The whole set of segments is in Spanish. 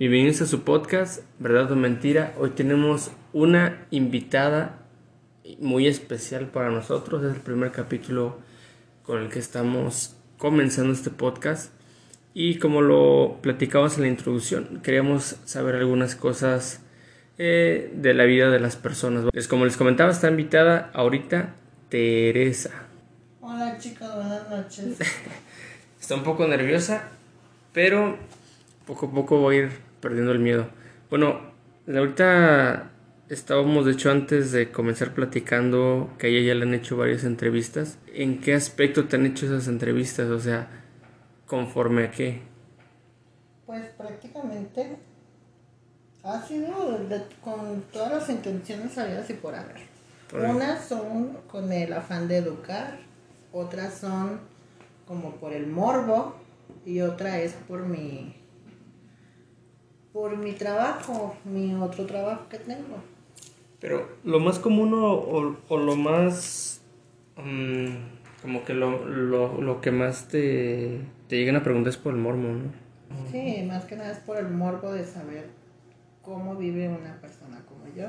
Bienvenidos a su podcast, Verdad o Mentira. Hoy tenemos una invitada muy especial para nosotros. Es el primer capítulo con el que estamos comenzando este podcast. Y como lo platicamos en la introducción, queríamos saber algunas cosas eh, de la vida de las personas. Es como les comentaba, está invitada ahorita Teresa. Hola chicos, buenas noches. está un poco nerviosa, pero poco a poco voy a ir perdiendo el miedo. Bueno, ahorita estábamos, de hecho, antes de comenzar platicando que a ella ya le han hecho varias entrevistas. ¿En qué aspecto te han hecho esas entrevistas? O sea, ¿conforme a qué? Pues prácticamente ha sido con todas las intenciones habidas y por haber. Unas son con el afán de educar, otras son como por el morbo y otra es por mi por mi trabajo, mi otro trabajo que tengo. Pero lo más común o, o, lo más mm, como que lo, lo, lo, que más te, te llegan a preguntar es por el morbo, ¿no? Sí, más que nada es por el morbo de saber cómo vive una persona como yo.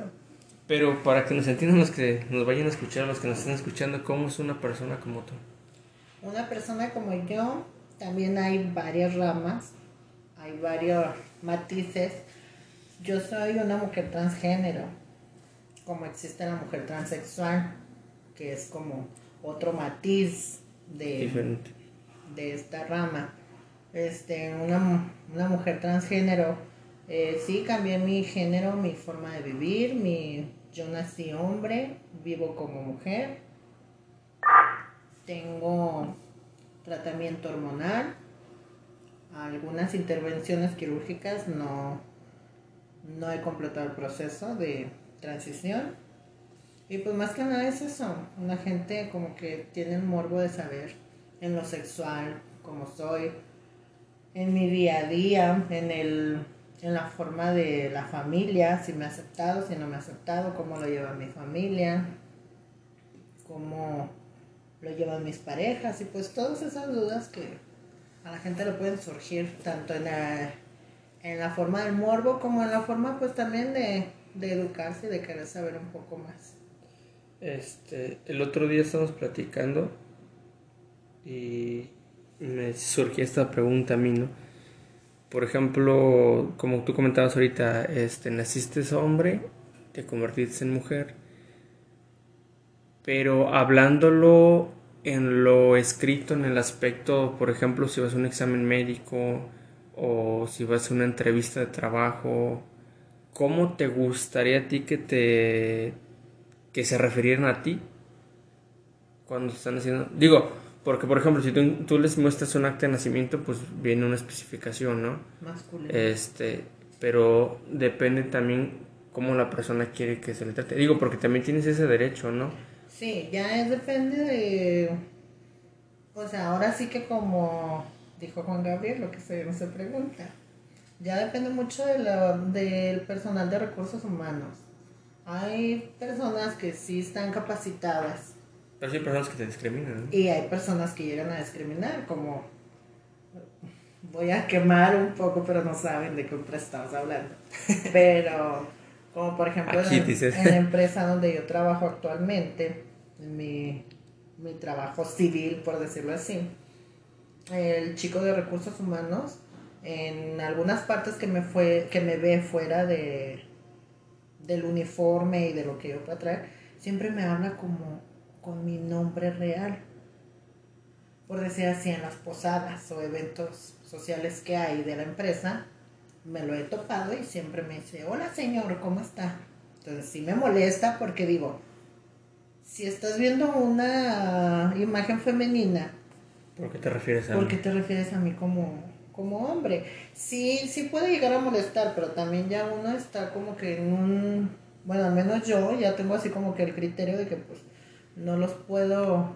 Pero para que nos entiendan los que nos vayan a escuchar, los que nos estén escuchando, ¿cómo es una persona como tú? Una persona como yo, también hay varias ramas, hay varios matices. Yo soy una mujer transgénero, como existe la mujer transexual, que es como otro matiz de, de esta rama. Este, una, una mujer transgénero, eh, sí, cambié mi género, mi forma de vivir, mi, yo nací hombre, vivo como mujer, tengo tratamiento hormonal, algunas intervenciones quirúrgicas no, no he completado el proceso de transición. Y pues más que nada es eso, una gente como que tiene el morbo de saber en lo sexual, como soy, en mi día a día, en, el, en la forma de la familia, si me ha aceptado, si no me ha aceptado, cómo lo lleva mi familia, cómo lo llevan mis parejas y pues todas esas dudas que a la gente le pueden surgir tanto en la, en la forma del morbo como en la forma pues también de, de educarse y de querer saber un poco más. Este, el otro día estábamos platicando y me surgió esta pregunta a mí, ¿no? Por ejemplo, como tú comentabas ahorita, este, naciste hombre, te convertiste en mujer, pero hablándolo en lo escrito, en el aspecto, por ejemplo, si vas a un examen médico o si vas a una entrevista de trabajo, ¿cómo te gustaría a ti que te que se refirieran a ti cuando están haciendo, digo, porque por ejemplo, si tú, tú, les muestras un acta de nacimiento, pues viene una especificación, ¿no? Masculino. Este, pero depende también cómo la persona quiere que se le trate. Digo, porque también tienes ese derecho, ¿no? Sí, ya es, depende de... O sea, ahora sí que como dijo Juan Gabriel, lo que se, no se pregunta. Ya depende mucho de del personal de recursos humanos. Hay personas que sí están capacitadas. Pero sí hay personas que te discriminan. Y hay personas que llegan a discriminar, como voy a quemar un poco, pero no saben de qué empresa estamos hablando. Pero, como por ejemplo en, en, la empresa donde yo trabajo actualmente, mi, mi trabajo civil, por decirlo así, el chico de recursos humanos, en algunas partes que me, fue, que me ve fuera de, del uniforme y de lo que yo puedo traer, siempre me habla como con mi nombre real. Por decir así, en las posadas o eventos sociales que hay de la empresa, me lo he topado y siempre me dice, hola señor, ¿cómo está? Entonces sí me molesta porque digo, si estás viendo una imagen femenina, ¿por qué te refieres a ¿por qué te refieres a mí como, como hombre? Sí, sí puede llegar a molestar, pero también ya uno está como que en un, bueno, al menos yo ya tengo así como que el criterio de que pues no los puedo...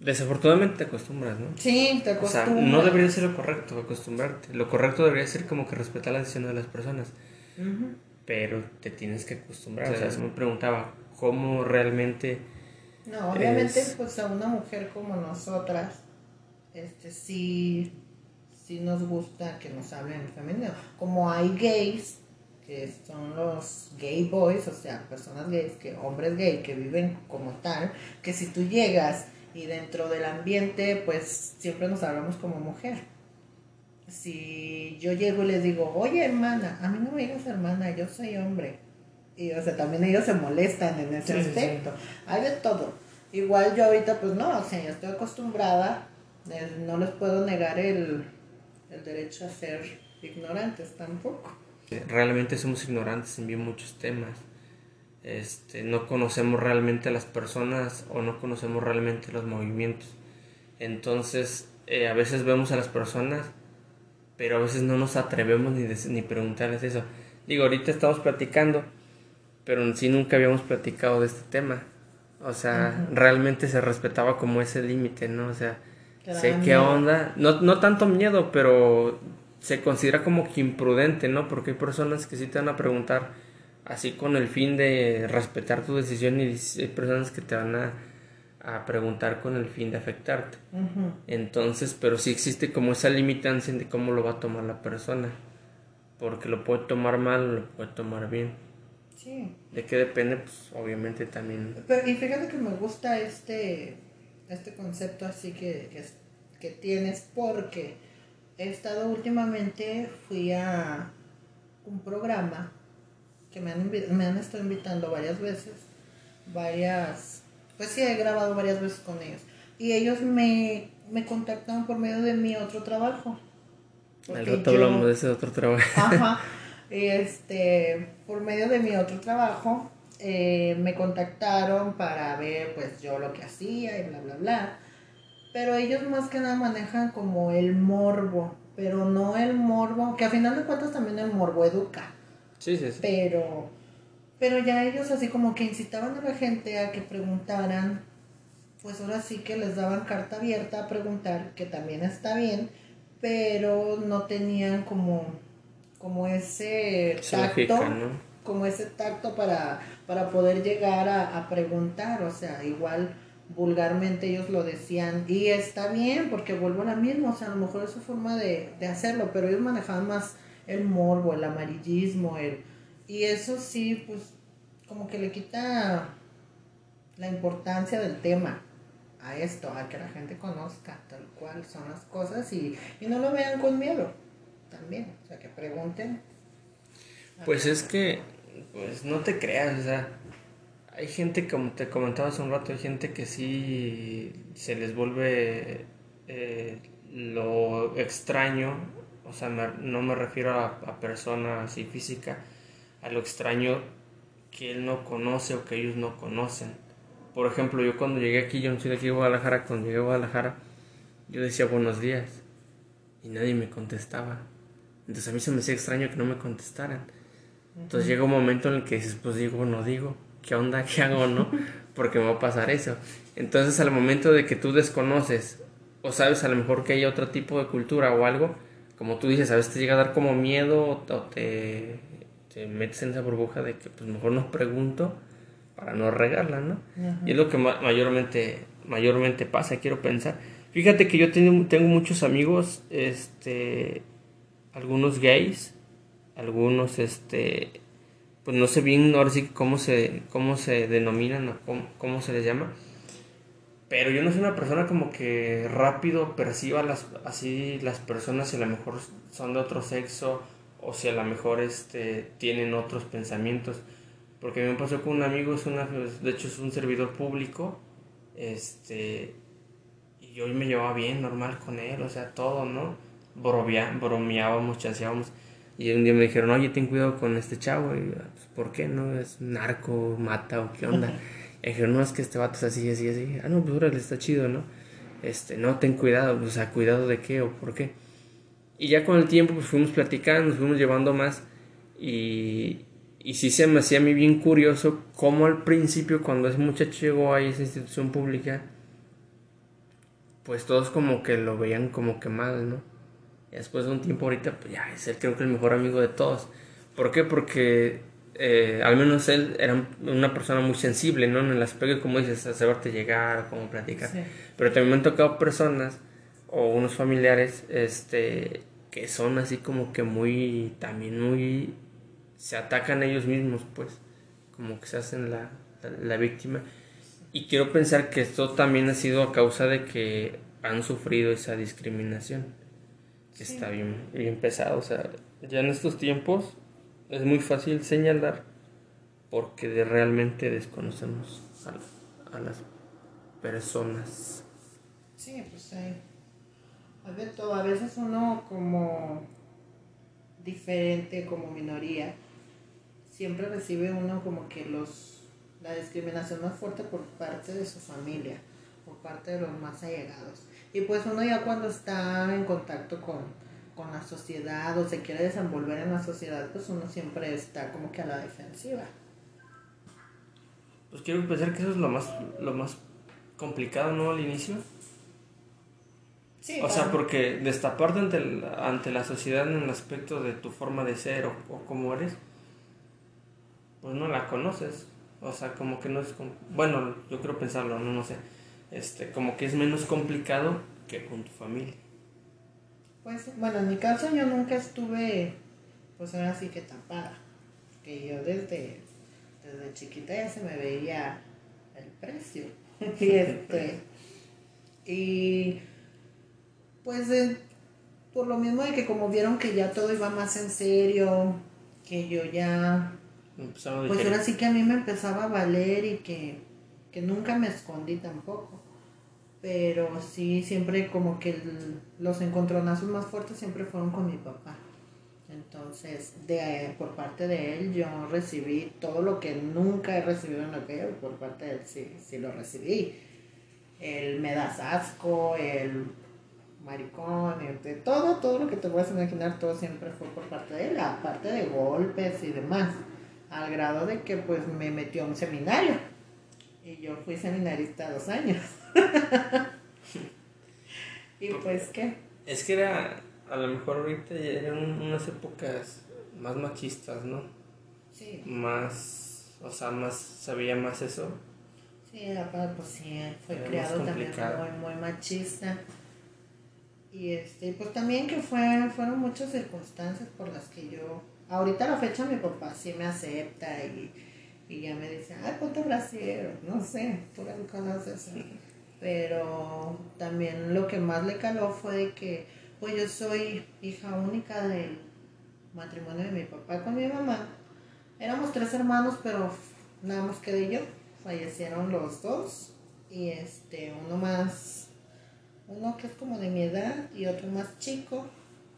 Desafortunadamente te acostumbras, ¿no? Sí, te acostumbras. O sea, no debería ser lo correcto acostumbrarte. Lo correcto debería ser como que respetar la decisión de las personas. Pero te tienes que acostumbrar. O sea, se me preguntaba, cómo realmente... No, obviamente pues a una mujer como nosotras, este sí, sí nos gusta que nos hablen en femenino. Como hay gays, que son los gay boys, o sea, personas gays, que hombres gay que viven como tal, que si tú llegas y dentro del ambiente, pues siempre nos hablamos como mujer. Si yo llego y les digo, oye hermana, a mí no me digas hermana, yo soy hombre. Y o sea, también ellos se molestan en ese aspecto. Hay de todo. Igual yo ahorita, pues no, o sea, yo estoy acostumbrada, no les puedo negar el, el derecho a ser ignorantes tampoco. Realmente somos ignorantes en bien muchos temas. Este, no conocemos realmente a las personas o no conocemos realmente los movimientos. Entonces, eh, a veces vemos a las personas, pero a veces no nos atrevemos ni, ni preguntarles eso. Digo, ahorita estamos platicando, pero en sí nunca habíamos platicado de este tema. O sea, realmente se respetaba como ese límite, ¿no? O sea, sé qué onda. No, no tanto miedo, pero se considera como que imprudente, ¿no? Porque hay personas que sí te van a preguntar así con el fin de respetar tu decisión y hay personas que te van a, a preguntar con el fin de afectarte. Entonces, pero sí existe como esa limitancia de cómo lo va a tomar la persona. Porque lo puede tomar mal o lo puede tomar bien. Sí. ¿De qué depende? Pues obviamente también. Pero, y fíjate que me gusta este, este concepto así que, que, que tienes porque he estado últimamente, fui a un programa que me han, me han estado invitando varias veces, varias, pues sí, he grabado varias veces con ellos. Y ellos me, me contactan por medio de mi otro trabajo. Al rato hablamos de ese otro trabajo. Ajá. Este, por medio de mi otro trabajo, eh, me contactaron para ver pues yo lo que hacía y bla, bla, bla. Pero ellos más que nada manejan como el morbo, pero no el morbo, que a final de cuentas también el morbo educa. Sí, sí, sí. Pero, pero ya ellos así como que incitaban a la gente a que preguntaran, pues ahora sí que les daban carta abierta a preguntar, que también está bien, pero no tenían como, como ese tacto, como ese tacto para, para poder llegar a, a preguntar, o sea, igual vulgarmente ellos lo decían. Y está bien porque vuelvo a la misma, o sea, a lo mejor es su forma de, hacerlo, pero ellos manejaban más el morbo, el amarillismo, el y eso sí, pues como que le quita la importancia del tema a esto, a que la gente conozca tal cual son las cosas y, y no lo vean con miedo también, o sea, que pregunten. Pues es que, pues no te creas, o sea, hay gente, como te comentaba hace un rato, hay gente que sí se les vuelve eh, lo extraño, o sea, no me refiero a, a personas así física, a lo extraño que él no conoce o que ellos no conocen. Por ejemplo, yo cuando llegué aquí, yo no soy aquí de Guadalajara, cuando llegué a Guadalajara, yo decía buenos días y nadie me contestaba. Entonces a mí se me hacía extraño que no me contestaran. Entonces llega un momento en el que dices, pues digo, no digo. ¿qué onda? ¿Qué hago? ¿No? Porque me va a pasar eso. Entonces, al momento de que tú desconoces o sabes a lo mejor que hay otro tipo de cultura o algo, como tú dices, a veces te llega a dar como miedo o te, te metes en esa burbuja de que pues mejor no pregunto para no regarla, ¿no? Y es lo que mayormente, mayormente pasa, quiero pensar. Fíjate que yo tengo, tengo muchos amigos, este, algunos gays, algunos, este, pues no sé bien ahora sí cómo se, cómo se denominan o cómo, se les llama. Pero yo no soy una persona como que rápido perciba las, así las personas si a lo mejor son de otro sexo o si a lo mejor este, tienen otros pensamientos. Porque me pasó con un amigo, es una, de hecho es un servidor público, este, y yo me llevaba bien, normal con él, o sea, todo, ¿no? Bromea, bromeábamos, chanceábamos. Y un día me dijeron, oye, ten cuidado con este chavo. Y pues, ¿por qué? ¿No? ¿Es narco, mata o qué onda? y dijeron, no, es que este vato es así, así, así. Ah, no, pues órale, está chido, ¿no? Este, no, ten cuidado, o sea, cuidado de qué o por qué. Y ya con el tiempo, pues fuimos platicando, nos fuimos llevando más. Y, y sí se me hacía a mí bien curioso cómo al principio, cuando ese muchacho llegó a esa institución pública, pues todos como que lo veían como que mal, ¿no? Y después de un tiempo ahorita, pues ya es él creo que el mejor amigo de todos. ¿Por qué? Porque eh, al menos él era una persona muy sensible, ¿no? En el aspecto, como dices, a saberte llegar, cómo platicar. Pero también me han tocado personas o unos familiares este que son así como que muy también muy se atacan ellos mismos pues como que se hacen la, la, víctima y quiero pensar que esto también ha sido a causa de que han sufrido esa discriminación que está bien bien pesado o sea ya en estos tiempos es muy fácil señalar porque de realmente desconocemos a, a las personas. Sí pues hay Alberto, a veces uno como diferente, como minoría, siempre recibe uno como que los la discriminación más fuerte por parte de su familia, por parte de los más allegados. Y pues uno ya cuando está en contacto con, con la sociedad o se quiere desenvolver en la sociedad, pues uno siempre está como que a la defensiva. Pues quiero pensar que eso es lo más, lo más complicado, ¿no? Al inicio o sea, porque destaparte ante, ante la sociedad en el aspecto de tu forma de ser o, o cómo eres, pues no la conoces. O sea, como que no es... Bueno, yo quiero pensarlo, no, no sé. Este, como que es menos complicado que con tu familia. Pues, bueno, en mi caso yo nunca estuve, pues ahora sí que tapada. Que yo desde, desde chiquita ya se me veía el precio. y este... Y pues por lo mismo de que como vieron que ya todo iba más en serio, que yo ya... pues ahora sí que a mí me empezaba a valer y que, nunca me escondí tampoco. Pero sí, siempre como que los encontronazos más fuertes siempre fueron con mi papá. Entonces, de, por parte de él yo recibí todo lo que nunca he recibido en la calle, por parte de él sí, sí lo recibí. El me el maricón, de todo, todo lo que te puedas imaginar, todo siempre fue por parte de él, aparte de golpes y demás, al grado de que pues me metió a un seminario y yo fui seminarista dos años. Y pues qué. Es que era, a lo mejor ahorita eran unas épocas más machistas, ¿no? Sí. Más, o sea, más, sabía más eso. Sí, pues sí, fue creado también muy, muy machista. Y este, pues también que fue, fueron muchas circunstancias por las que yo, ahorita a la fecha mi papá sí me acepta y, ya me dice, ay, ponte brasiero, no sé, puras cosas así. Pero también lo que más le caló fue de que, pues yo soy hija única del matrimonio de mi papá con mi mamá. Éramos tres hermanos, pero nada más quedé yo. Fallecieron los dos y este, uno más uno que es como de mi edad y otro más chico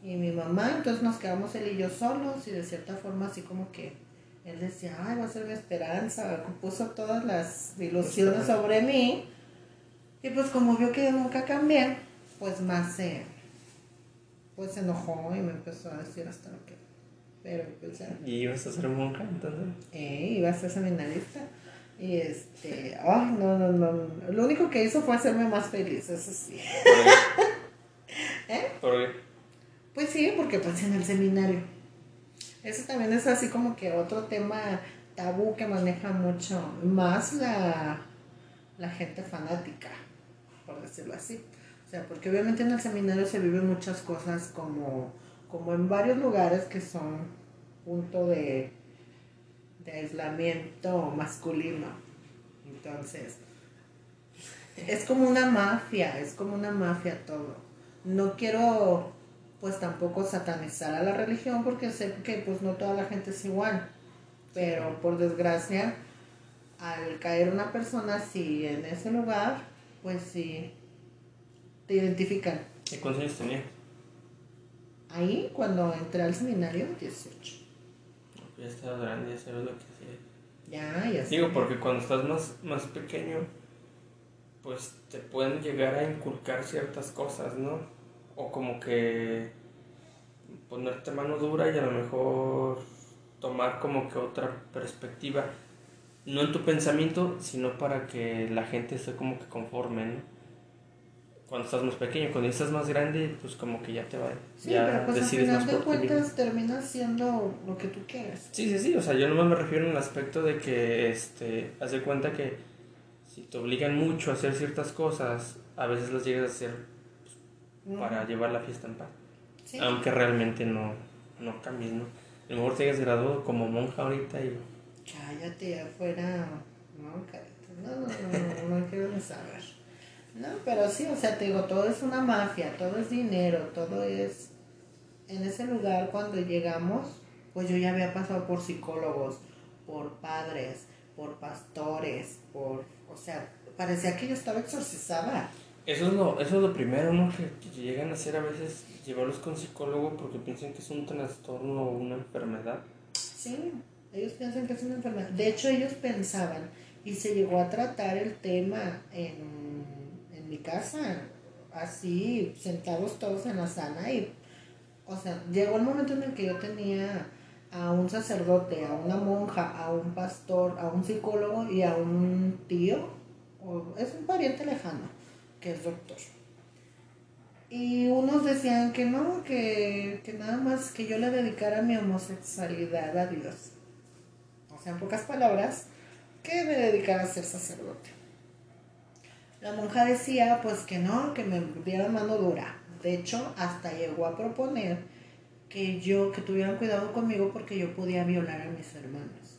y mi mamá, entonces nos quedamos él y yo solos y de cierta forma así como que él decía, ay, va a ser mi esperanza, puso todas las ilusiones sobre mí y pues como vio que yo nunca cambié, pues más se, pues se enojó y me empezó a decir hasta lo que, pero pues ya. ¿Y ibas a ser monja entonces? Eh, iba a ser seminarista. Y este, ay, no, no, no. Lo único que hizo fue hacerme más feliz, eso sí. ¿Eh? ¿Por qué? Pues sí, porque pues en el seminario. Eso también es así como que otro tema tabú que maneja mucho más la, la gente fanática, por decirlo así. O sea, porque obviamente en el seminario se viven muchas cosas como, como en varios lugares que son punto de de aislamiento masculino. Entonces, es como una mafia, es como una mafia todo. No quiero pues tampoco satanizar a la religión porque sé que pues no toda la gente es igual. Pero por desgracia, al caer una persona así en ese lugar, pues sí, te identifican. ¿Y cuántos años tenía? Ahí, cuando entré al seminario, 18 ya estaba grande, ya sabes lo que hacía. Ya, ya Digo, porque cuando estás más, más pequeño, pues te pueden llegar a inculcar ciertas cosas, ¿no? O como que ponerte mano dura y a lo mejor tomar como que otra perspectiva, no en tu pensamiento, sino para que la gente esté como que conforme, ¿no? cuando estás más pequeño, cuando estás más grande, pues como que ya te va. Sí, pero pues al final de cuentas terminas siendo lo que tú quieres. Sí, sí, sí, o sea, yo nomás me refiero en el aspecto de que, este, haz de cuenta que si te obligan mucho a hacer ciertas cosas, a veces las llegas a hacer pues, para llevar la fiesta en paz. Aunque realmente no, no cambies, ¿no? A lo mejor te hayas graduado como monja ahorita y... Cállate, afuera... No, cállate. No, no, no, no, no quiero ni saber. No, pero sí, o sea, te digo, todo es una mafia, todo es dinero, todo es... En ese lugar cuando llegamos, pues yo ya había pasado por psicólogos, por padres, por pastores, por... O sea, parecía que yo estaba exorcizada. Eso es lo, eso es lo primero, ¿no? Que, llegan a hacer a veces llevarlos con psicólogo porque piensan que es un trastorno o una enfermedad. Sí, ellos piensan que es una enfermedad. De hecho, ellos pensaban, y se llegó a tratar el tema en, en mi casa, así, sentados todos en la sala, y, o sea, llegó el momento en el que yo tenía a un sacerdote, a una monja, a un pastor, a un psicólogo y a un tío, o es un pariente lejano que es doctor. Y unos decían que no, que, nada más que yo le dedicara mi homosexualidad a Dios. Sea, en pocas palabras, que me dedicara a ser sacerdote. La monja decía pues que no, que me diera mano dura. De hecho, hasta llegó a proponer que yo, que tuvieran cuidado conmigo porque yo podía violar a mis hermanos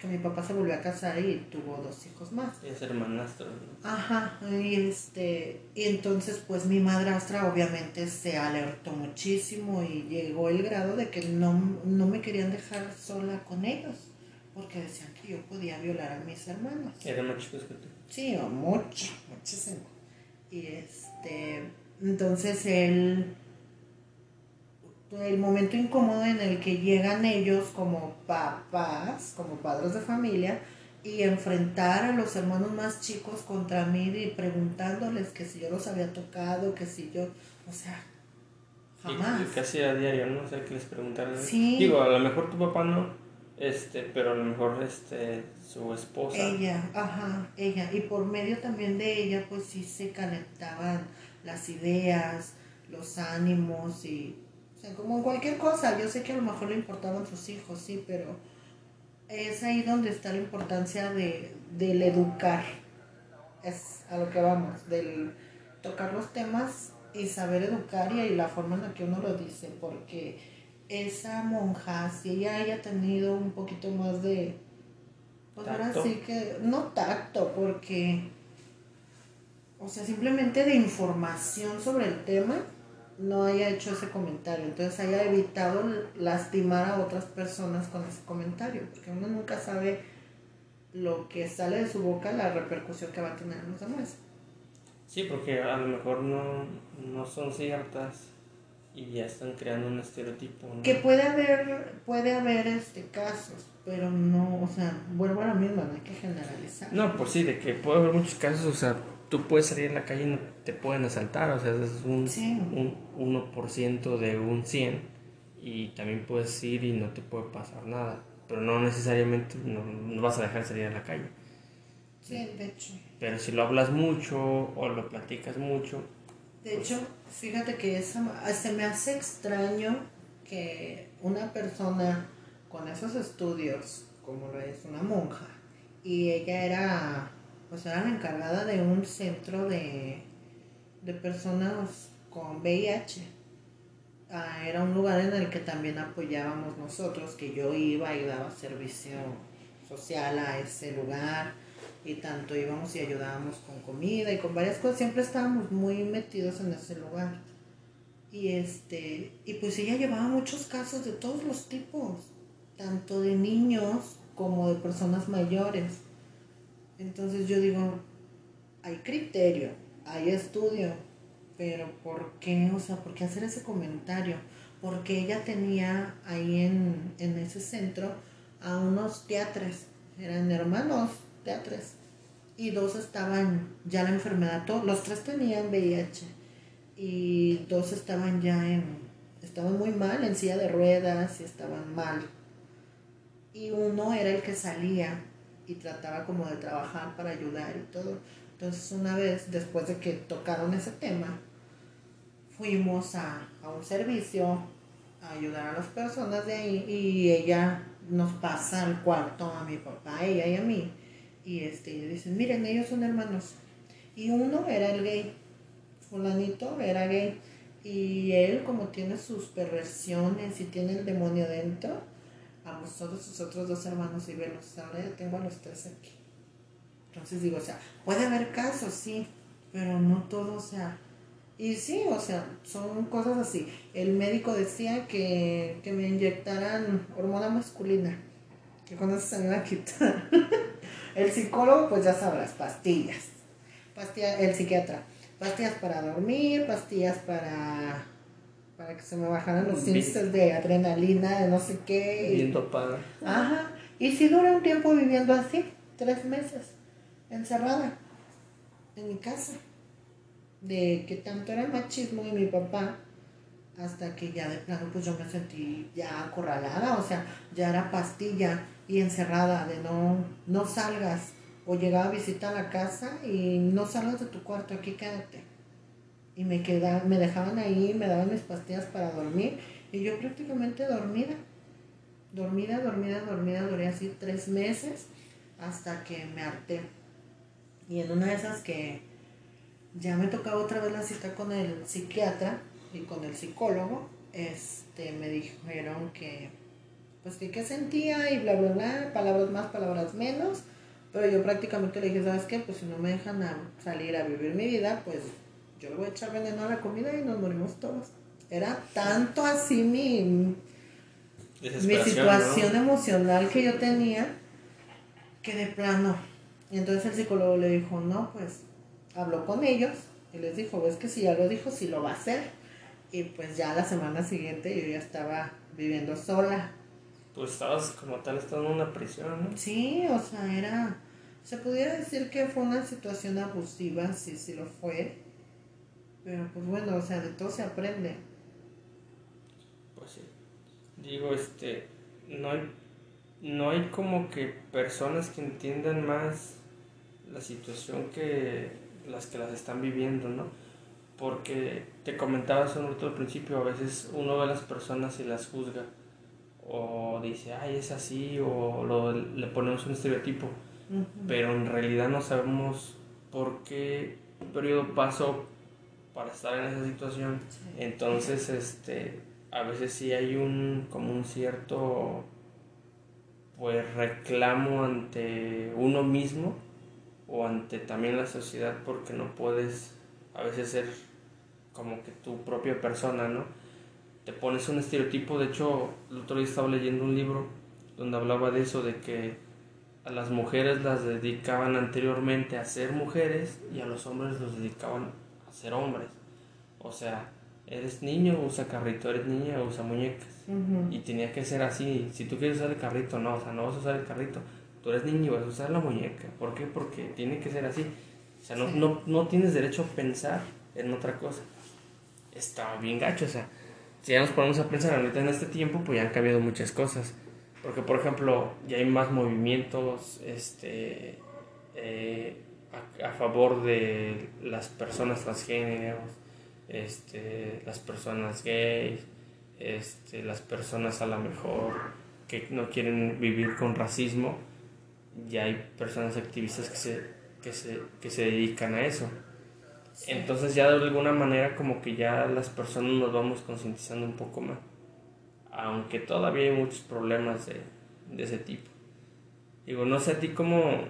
que mi papá se volvió a casar y tuvo dos hijos más. Y es hermanastro. Ajá, y este, y entonces pues mi madrastra obviamente se alertó muchísimo y llegó el grado de que no, no me querían dejar sola con ellos, porque decían que yo podía violar a mis hermanos. ¿Eran más chicos que tú? Sí, mucho, muchísimo. Y este, entonces él el momento incómodo en el que llegan ellos como papás, como padres de familia, y enfrentar a los hermanos más chicos contra mí y preguntándoles que si yo los había tocado, que si yo, o sea, jamás. Y, casi a diario, ¿no? O sea, que les preguntaran. Sí. Digo, a lo mejor tu papá no, este, pero a lo mejor este, su esposa. Ella, ajá, ella. Y por medio también de ella, pues sí se calentaban las ideas, los ánimos y o sea, como en cualquier cosa, yo sé que a lo mejor le importaban sus hijos, sí, pero es ahí donde está la importancia de, del educar. Es a lo que vamos, del tocar los temas y saber educar y, la forma en la que uno lo dice, porque esa monja, si ella haya tenido un poquito más de, pues ahora sí que, no tacto, porque, o sea, simplemente de información sobre el tema, no haya hecho ese comentario, entonces haya evitado lastimar a otras personas con ese comentario, porque uno nunca sabe lo que sale de su boca, la repercusión que va a tener en los demás. Sí, porque a lo mejor no, no son ciertas y ya están creando un estereotipo. Que puede haber, puede haber este casos, pero no, o sea, vuelvo a lo mismo, no hay que generalizar. No, pues sí, de que puede haber muchos casos, o sea, tú puedes salir en la calle y no te pueden asaltar, o sea, es un, un 1% de un 100 y también puedes ir y no te puede pasar nada, pero no necesariamente no, vas a dejar salir a la calle. Sí, de hecho. Pero si lo hablas mucho o lo platicas mucho. De hecho, fíjate que se me hace extraño que una persona con esos estudios, como lo es una monja, y ella era pues era la encargada de un centro de, personas con VIH. Ah, era un lugar en el que también apoyábamos nosotros, que yo iba y daba servicio social a ese lugar y tanto íbamos y ayudábamos con comida y con varias cosas, siempre estábamos muy metidos en ese lugar. Y este, y pues ella llevaba muchos casos de todos los tipos, tanto de niños como de personas mayores. Entonces yo digo, hay criterio, hay estudio, pero ¿por qué? O sea, ¿por qué hacer ese comentario? Porque ella tenía ahí en, ese centro a unos teatres, eran hermanos teatres, y dos estaban ya la enfermedad, los tres tenían VIH, y dos estaban ya en, estaban muy mal, en silla de ruedas, y estaban mal. Y uno era el que salía y trataba como de trabajar para ayudar y todo. Entonces una vez, después de que tocaron ese tema, fuimos a, un servicio a ayudar a las personas de ahí y ella nos pasa al cuarto a mi papá, ella y a mí. Y este, dicen, miren, ellos son hermanos. Y uno era el gay. fulanito era gay. Y él, como tiene sus perversiones y tiene el demonio dentro, a todos sus otros dos hermanos y velos. Ahora ya tengo a los tres aquí. Entonces digo, o sea, puede haber casos, sí, pero no todo, o sea. Y sí, o sea, son cosas así. El médico decía que, que me inyectaran hormona masculina, que eso se me iba a quitar. el psicólogo, pues ya sabrás, pastillas. Pastillas, el psiquiatra pastillas para dormir, pastillas para para que se me bajaran los índices de adrenalina, de no sé qué. Ajá. Y si dura un tiempo viviendo así, tres meses, encerrada, en mi casa. De que tanto era el machismo y mi papá, hasta que ya de plano pues yo me sentí ya acorralada, o sea, ya era pastilla y encerrada, de no, no salgas, o llegaba a visitar la casa y no salgas de tu cuarto, aquí quédate. Y me, quedaban, me dejaban ahí, me daban mis pastillas para dormir y yo prácticamente dormida. Dormida, dormida, dormida, duré así tres meses hasta que me harté. Y en una de esas que ya me tocaba otra vez la cita con el psiquiatra y con el psicólogo, este, me dijeron que, pues que qué sentía y bla, bla, bla, palabras más, palabras menos pero yo prácticamente le dije, ¿sabes qué? Pues si no me dejan salir a vivir mi vida, pues yo le voy a echar veneno a la comida y nos morimos todos. Era tanto así mi, mi situación emocional que yo tenía que de plano. Y entonces el psicólogo le dijo, no, pues habló con ellos y les dijo, ves que si ya lo dijo, sí lo va a hacer. Y pues ya la semana siguiente yo ya estaba viviendo sola pues estabas como tal, estando en una prisión, ¿no? Sí, o sea, era, se pudiera decir que fue una situación abusiva, sí, sí lo fue, pero pues bueno, o sea, de todo se aprende. Pues sí, digo, este, no hay, no hay como que personas que entiendan más la situación que las que las están viviendo, ¿no? Porque te comentaba hace un al principio, a veces uno ve a las personas y las juzga o dice, ay, es así, o lo, le ponemos un estereotipo, pero en realidad no sabemos por qué periodo pasó para estar en esa situación. Entonces, este, a veces sí hay un, como un cierto, pues, reclamo ante uno mismo o ante también la sociedad porque no puedes a veces ser como que tu propia persona, ¿no? te pones un estereotipo. De hecho, el otro día estaba leyendo un libro donde hablaba de eso, de que a las mujeres las dedicaban anteriormente a ser mujeres y a los hombres los dedicaban a ser hombres. O sea, eres niño, usa carrito, eres niña, usa muñecas. Y tenía que ser así. Si tú quieres usar el carrito, no, o sea, no vas a usar el carrito. Tú eres niño y vas a usar la muñeca. ¿Por qué? Porque tiene que ser así. O sea, no, no, no tienes derecho a pensar en otra cosa. Estaba bien gacho, o sea si ya nos ponemos a pensar ahorita en este tiempo, pues ya han cambiado muchas cosas. Porque, por ejemplo, ya hay más movimientos este, eh, a, favor de las personas transgéneros, este, las personas gays, este, las personas a lo mejor que no quieren vivir con racismo. Ya hay personas activistas que se, que se, que se dedican a eso. Entonces ya de alguna manera como que ya las personas nos vamos concientizando un poco más. Aunque todavía hay muchos problemas de, ese tipo. Digo, no sé a ti cómo,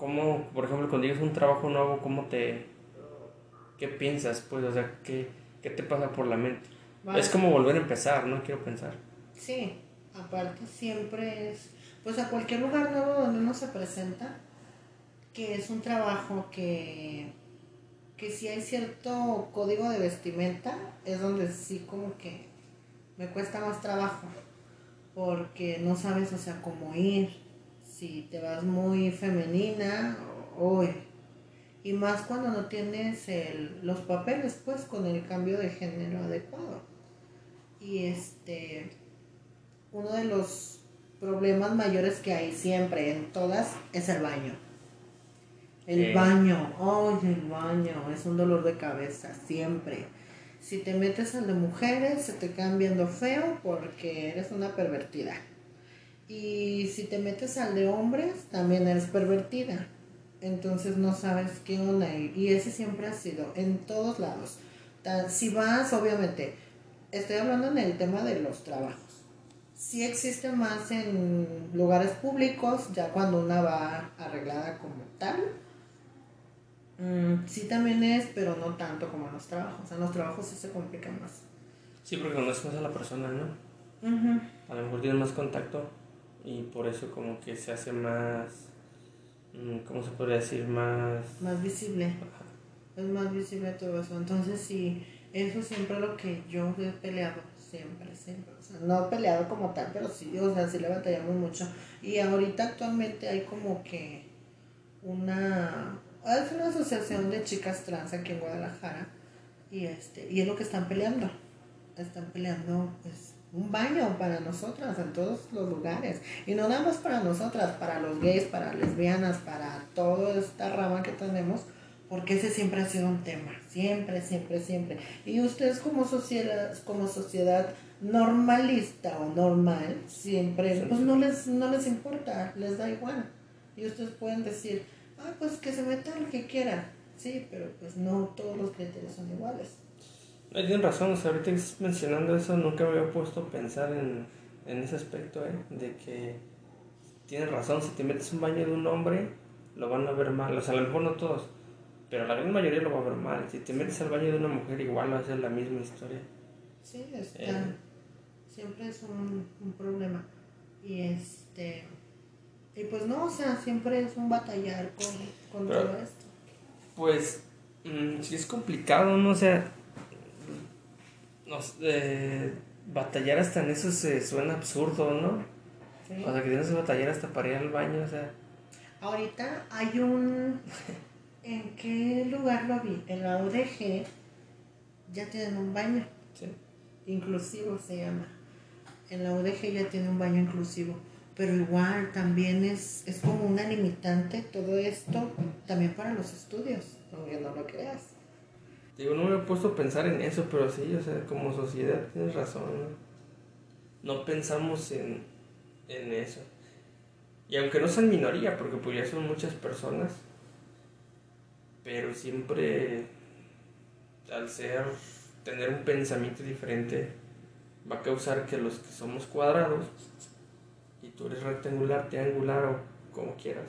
cómo, por ejemplo, cuando llegas a un trabajo nuevo, cómo te... ¿Qué piensas? Pues, o sea, ¿qué, qué te pasa por la mente? Es como volver a empezar, ¿no? Quiero pensar. Sí, aparte siempre es, pues a cualquier lugar nuevo donde uno se presenta, que es un trabajo que que si hay cierto código de vestimenta, es donde sí como que me cuesta más trabajo, porque no sabes, o sea, cómo ir, si te vas muy femenina, o y más cuando no tienes el, los papeles, pues, con el cambio de género adecuado. Y este, uno de los problemas mayores que hay siempre en todas es el baño el baño, ay, el baño, es un dolor de cabeza, siempre. Si te metes al de mujeres, se te quedan viendo feo porque eres una pervertida. Y si te metes al de hombres, también eres pervertida. entonces no sabes qué onda. Y ese siempre ha sido en todos lados. Si vas, obviamente, estoy hablando en el tema de los trabajos. Sí existe más en lugares públicos, ya cuando una va arreglada como tal. Mm, sí también es, pero no tanto como en los trabajos. En los trabajos sí se complica más. Sí, porque conoces más a la persona, ¿no? A lo mejor tienes más contacto y por eso como que se hace más, mm, ¿cómo se podría decir? Más... Más visible. Es más visible todo eso. Entonces sí, eso siempre lo que yo he peleado, siempre, siempre. O sea, no he peleado como tal, pero sí, o sea, sí le batallamos mucho. Y ahorita actualmente hay como que una... Es una asociación de chicas trans aquí en Guadalajara y este y es lo que están peleando. Están peleando pues un baño para nosotras en todos los lugares. Y no nada más para nosotras, para los gays, para lesbianas, para toda esta rama que tenemos, porque ese siempre ha sido un tema, siempre, siempre, siempre. Y ustedes como sociedad, como sociedad normalista o normal, siempre, pues no les, no les importa, les da igual. Y ustedes pueden decir, ah, pues que se metan lo que quieran. Sí, pero pues no todos los criterios son iguales. Tienes razón, o sea, ahorita mencionando eso, nunca me había puesto a pensar en, en ese aspecto, ¿eh? De que tienes razón, si te metes un baño de un hombre, lo van a ver mal. O sea, a lo mejor no todos, pero la gran mayoría lo va a ver mal. Si te metes al baño de una mujer, igual va a ser la misma historia. Sí, está. Eh. Siempre es un, un problema. Y este. Y pues no, o sea, siempre es un batallar con, con todo esto. Pues, mm, sí es complicado, ¿no? O sea eh, batallar hasta en eso se suena absurdo, ¿no? O sea, que tienes que batallar hasta para ir al baño, o sea. Ahorita hay un. ¿En qué lugar lo vi? En la UDG ya tienen un baño. Sí. Inclusivo se llama. En la UDG ya tiene un baño inclusivo. Pero igual también es, es como una limitante todo esto también para los estudios, aunque no lo creas. Digo, no me he puesto a pensar en eso, pero sí, o sea, como sociedad tienes razón. No, pensamos en, en eso. Y aunque no sean minoría, porque pues ya son muchas personas, pero siempre al ser, tener un pensamiento diferente, va a causar que los que somos cuadrados y tú eres rectangular, triangular o como quieras,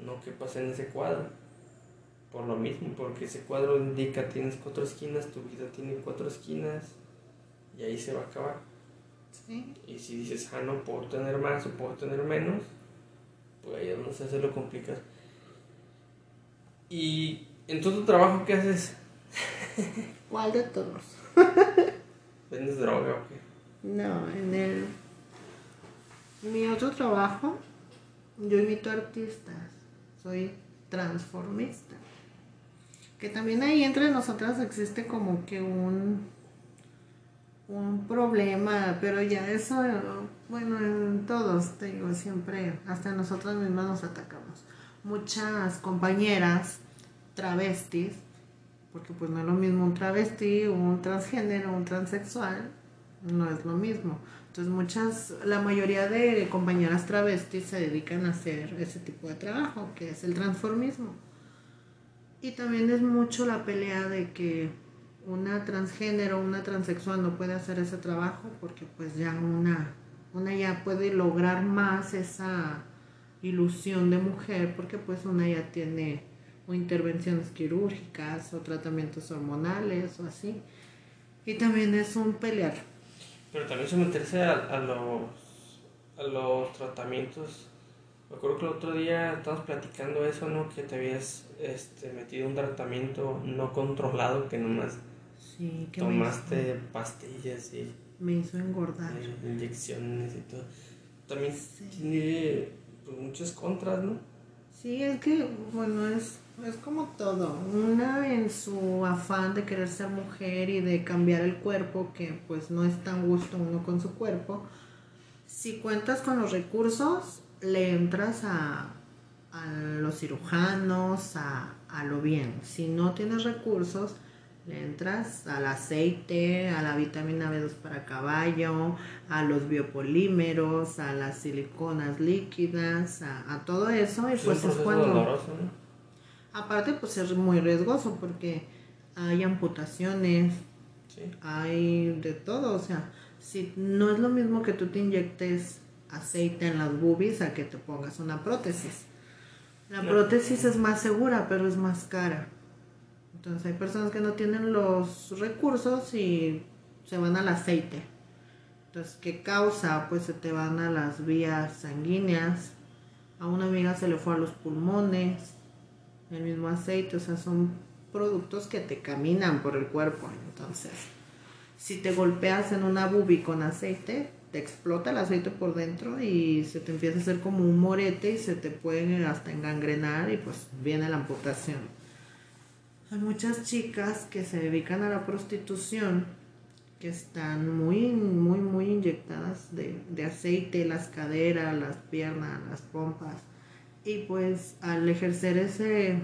no quepas en ese cuadro por lo mismo, porque ese cuadro indica tienes cuatro esquinas, tu vida tiene cuatro esquinas y ahí se va a acabar. Y si dices, ah, no puedo tener más o puedo tener menos, pues ahí es donde se hace lo complicado. Y en todo tu trabajo, ¿qué haces? ¿Cuál de todos? ¿Vendes droga o qué? No, en el. Mi otro trabajo, yo imito artistas. Soy transformista. Que también ahí entre nosotras existe como que un, un problema, pero ya eso, bueno, en todos, te digo, siempre, hasta nosotras mismas nos atacamos. Muchas compañeras travestis, porque pues no es lo mismo un travesti, un transgénero, un transexual, no es lo mismo. Entonces muchas, la mayoría de compañeras travestis se dedican a hacer ese tipo de trabajo, que es el transformismo. Y también es mucho la pelea de que una transgénero, una transexual no puede hacer ese trabajo porque pues ya una, una ya puede lograr más esa ilusión de mujer porque pues una ya tiene o intervenciones quirúrgicas o tratamientos hormonales o así. Y también es un pelear. Pero también se meterse a, a los, a los tratamientos me acuerdo que el otro día estábamos platicando eso, ¿no? Que te habías este, metido un tratamiento no controlado, que nomás sí, que tomaste pastillas y... Me hizo engordar. inyecciones y todo. También tiene pues, muchas contras, ¿no? Sí, es que, bueno, es, es como todo. Una en su afán de querer ser mujer y de cambiar el cuerpo, que pues no es tan gusto uno con su cuerpo. Si cuentas con los recursos, le entras a, a los cirujanos, a, a, lo bien. Si no tienes recursos, le entras al aceite, a la vitamina B2 para caballo, a los biopolímeros, a las siliconas líquidas, a, a todo eso. Y pues es cuando... Aparte, pues es muy riesgoso porque hay amputaciones, hay de todo, o sea, si no es lo mismo que tú te inyectes aceite en las boobies a que te pongas una prótesis. La prótesis es más segura, pero es más cara. Entonces hay personas que no tienen los recursos y se van al aceite. Entonces, ¿qué causa? Pues se te van a las vías sanguíneas. A una amiga se le fue a los pulmones. El mismo aceite, o sea, son productos que te caminan por el cuerpo. Entonces, si te golpeas en una bubi con aceite, te explota el aceite por dentro y se te empieza a hacer como un morete y se te puede hasta engangrenar y pues viene la amputación. Hay muchas chicas que se dedican a la prostitución que están muy, muy, muy inyectadas de, de aceite, las caderas, las piernas, las pompas. Y pues al ejercer ese,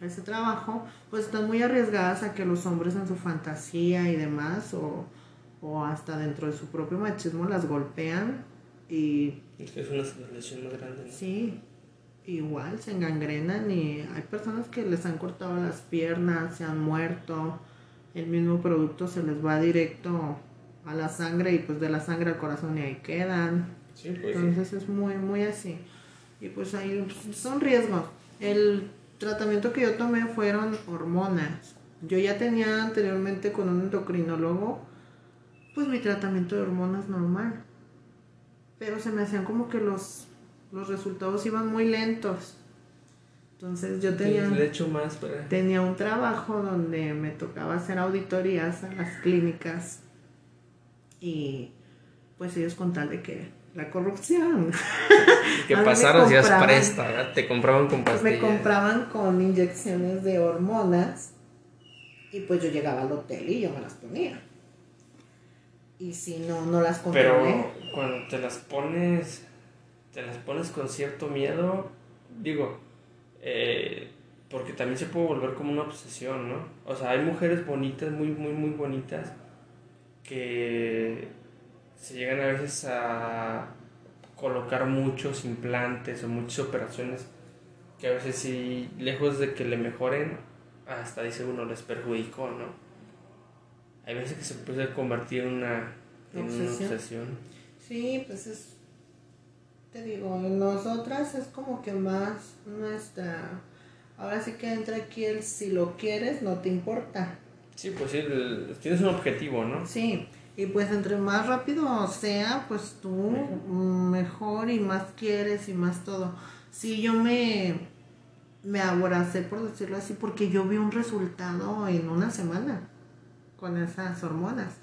ese trabajo, pues están muy arriesgadas a que los hombres en su fantasía y demás, o, o hasta dentro de su propio machismo, las golpean y... Es que es una lesión más grande. ¿no? Sí, igual se engangrenan y hay personas que les han cortado las piernas, se han muerto, el mismo producto se les va directo a la sangre y pues de la sangre al corazón y ahí quedan. Sí, pues, Entonces es muy, muy así. Y pues ahí son riesgos. El tratamiento que yo tomé fueron hormonas. Yo ya tenía anteriormente con un endocrinólogo, pues mi tratamiento de hormonas normal. Pero se me hacían como que los, los resultados iban muy lentos. Entonces yo tenía, más para... tenía un trabajo donde me tocaba hacer auditorías a las clínicas y pues ellos con tal de que la corrupción. Que pasaron compraban- presta, ¿verdad? Te compraban con pastillas. me compraban con inyecciones de hormonas y pues yo llegaba al hotel y yo me las ponía. Y si no, no las controlé. Pero cuando te las pones, te las pones con cierto miedo, digo, eh, porque también se puede volver como una obsesión, ¿no? O sea, hay mujeres bonitas, muy, muy, muy bonitas, que se llegan a veces a colocar muchos implantes o muchas operaciones que a veces sí, lejos de que le mejoren, hasta dice uno, les perjudicó, ¿no? Hay veces que se puede convertir en una, en una Obsesión. Sí, pues es. Te digo, en nosotras es como que más nuestra. Ahora sí que entra aquí el si lo quieres, no te importa. Sí, pues sí, el- tienes un objetivo, ¿no? Sí, y pues entre más rápido sea, pues tú mejor y más quieres y más todo. Sí, yo me, me aboracé, por decirlo así, porque yo vi un resultado en una semana con esas hormonas.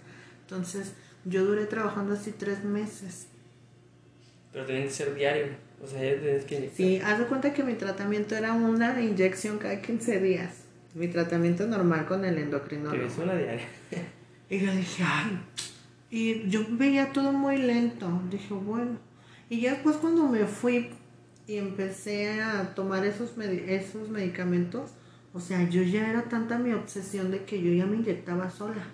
Entonces, yo duré trabajando así tres meses. Pero tiene que ser diario. O sea, ya tienes que inyectar. Sí, haz de cuenta que mi tratamiento era una inyección cada 15 días. Mi tratamiento normal con el endocrinólogo. es una diaria. Y yo dije, ay. Y yo veía todo muy lento. Dije, bueno. Y ya después cuando me fui y empecé a tomar esos, medi- esos medicamentos, o sea, yo ya era tanta mi obsesión de que yo ya me inyectaba sola.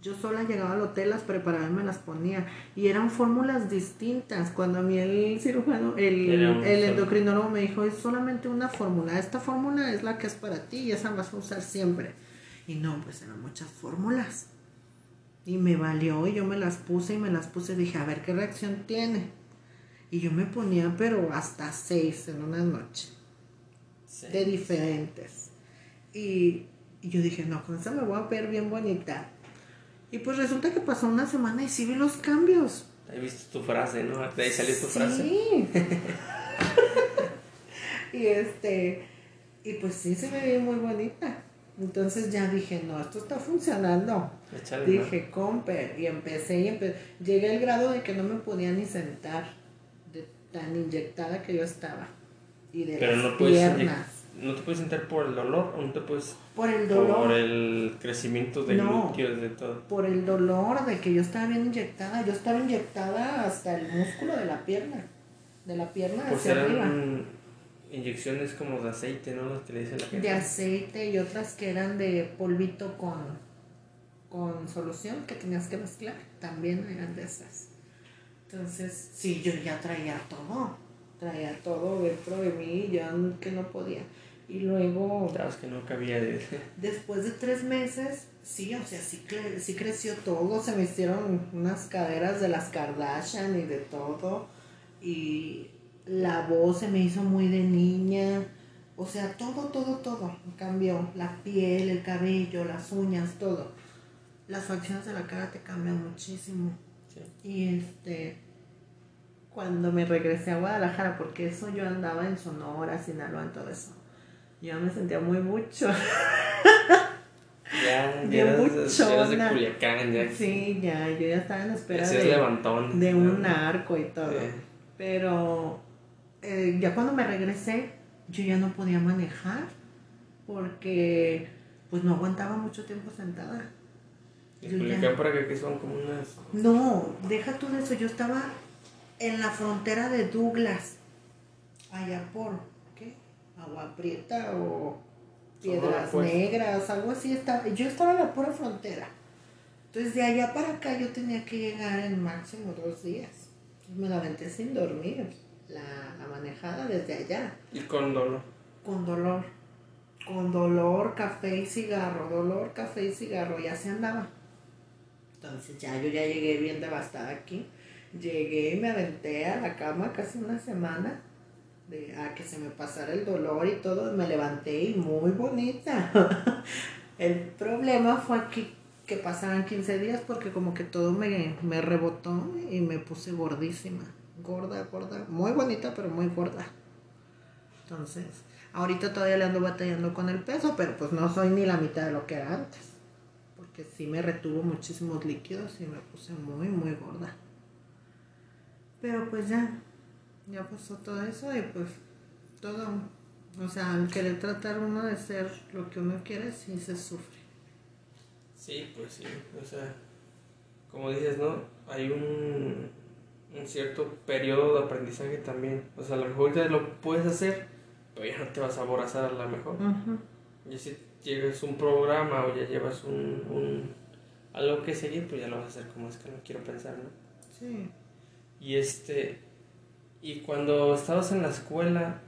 Yo sola llegaba al hotel, las preparaba y me las ponía. Y eran fórmulas distintas. Cuando a mí el cirujano, el, endocrinólogo me dijo, es solamente una fórmula. Esta fórmula es la que es para ti y esa vas a usar siempre. Y no, pues eran muchas fórmulas. Y me valió y yo me las puse y me las puse. Dije, a ver qué reacción tiene. Y yo me ponía, pero hasta seis en una noche, Sí. de diferentes. Y, y yo dije, no, con esa me voy a ver bien bonita. Y pues resulta que pasó una semana y sí vi los cambios. Ahí viste tu frase, ¿no? De ahí salió tu frase. Sí. y este, y pues sí se me ve muy bonita. Entonces ya dije, no, esto está funcionando. Échale, Dije, comper, y empecé y empe- llegué al grado de que no me podía ni sentar, de tan inyectada que yo estaba. Y de Pero las no piernas. ¿No te puedes sentar por el dolor o no te puedes Por el dolor. por el crecimiento de No. glúteos de todo? Por el dolor de que yo estaba bien inyectada. Yo estaba inyectada hasta el músculo de la pierna. De la pierna Pues hacia arriba. inyecciones como de aceite, ¿no? Las que le dice la gente. de aceite y otras que eran de polvito con, con solución que tenías que mezclar, también eran de esas. Entonces, sí, yo ya traía todo, traía todo dentro de mí, ya que no podía. Y luego... Sabes que no cabía de... Después de tres meses, sí, o sea, sí, sí creció todo, se me hicieron unas caderas de las Kardashian y de todo. Y la voz se me hizo muy de niña. O sea, todo, todo, todo cambió. La piel, el cabello, las uñas, todo. Las facciones de la cara te cambian muchísimo. Y este, cuando me regresé a Guadalajara, porque eso yo andaba en Sonora, Sinaloa, en todo eso, yo me sentía muy mucho. Ya, ya, eras, de Culiacán, ya. Sí, ya, yo ya estaba en espera de, de un arco y todo. Pero eh, ya cuando me regresé, yo ya no podía manejar porque pues no aguantaba mucho tiempo sentada. Culiacán para que son como unas... No, deja tú de eso, yo estaba en la frontera de Douglas, allá por, ¿qué? Agua Prieta o Piedras. Negras, algo así. Estaba, yo estaba en la pura frontera. Entonces de allá para acá yo tenía que llegar en máximo dos días. me la aventé sin dormir, la, la manejada desde allá. ¿Y con dolor? Con dolor. Con dolor, café y cigarro, dolor, café y cigarro, y así andaba. Entonces ya yo ya llegué bien devastada aquí. Llegué y me aventé a la cama casi una semana de, a que se me pasara el dolor y todo. Me levanté y muy bonita. el problema fue que, que pasaran 15 días porque como que todo me, me rebotó y me puse gordísima. Gorda, gorda. Muy bonita, pero muy gorda. Entonces, ahorita todavía le ando batallando con el peso, pero pues no soy ni la mitad de lo que era antes que sí me retuvo muchísimos líquidos y me puse muy, muy gorda. Pero pues ya, ya pasó todo eso y pues todo, o sea, al querer tratar uno de ser lo que uno quiere, sí se sufre. Sí, pues sí, o sea, como dices, ¿no? Hay un, un cierto periodo de aprendizaje también. O sea, a lo mejor ya lo puedes hacer, pero ya no te vas a aborazar a lo mejor. Y si llevas un programa o ya llevas un, un algo que seguir, pues ya lo vas a hacer como es que no quiero pensar, ¿no? Sí. Y este, y cuando estabas en la escuela,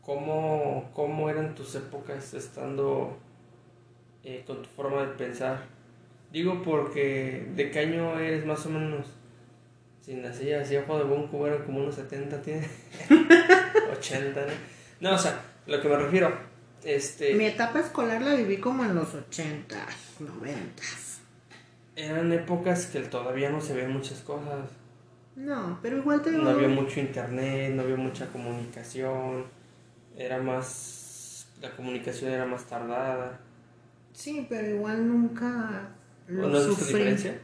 ¿cómo, cómo eran tus épocas estando eh, con tu forma de pensar? Digo porque, ¿de qué año eres más o menos? Sin así, así ojo de buen cubo eran como unos 70, tiene 80, ¿no? No, o sea, lo que me refiero, este, Mi etapa escolar la viví como en los 80 noventas. Eran épocas que todavía no se ven muchas cosas. No, pero igual te No había mucho internet, no había mucha comunicación. Era más. La comunicación era más tardada. Sí, pero igual nunca lo ¿No sufrí. Diferencia?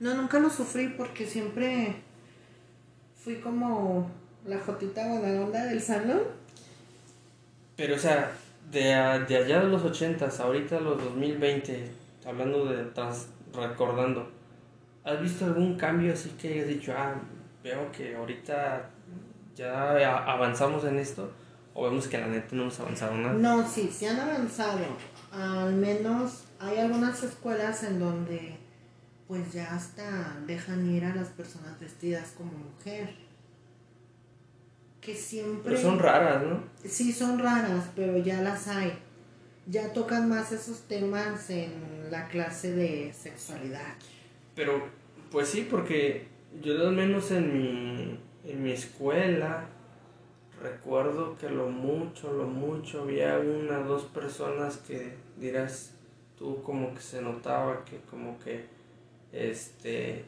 No, nunca lo sufrí porque siempre fui como la jotita onda del salón pero, o sea, de, de allá de los 80 ahorita los 2020, hablando de, tras, recordando, ¿has visto algún cambio así que hayas dicho, ah, veo que ahorita ya avanzamos en esto? ¿O vemos que la neta no hemos avanzado nada? No, sí, sí han avanzado. Al menos hay algunas escuelas en donde pues ya hasta dejan ir a las personas vestidas como mujer que siempre... Pero son raras, ¿no? Sí, son raras, pero ya las hay. Ya tocan más esos temas en la clase de sexualidad. Pero, pues sí, porque yo al menos en mi, en mi escuela recuerdo que lo mucho, lo mucho había una, dos personas que dirás tú como que se notaba que como que este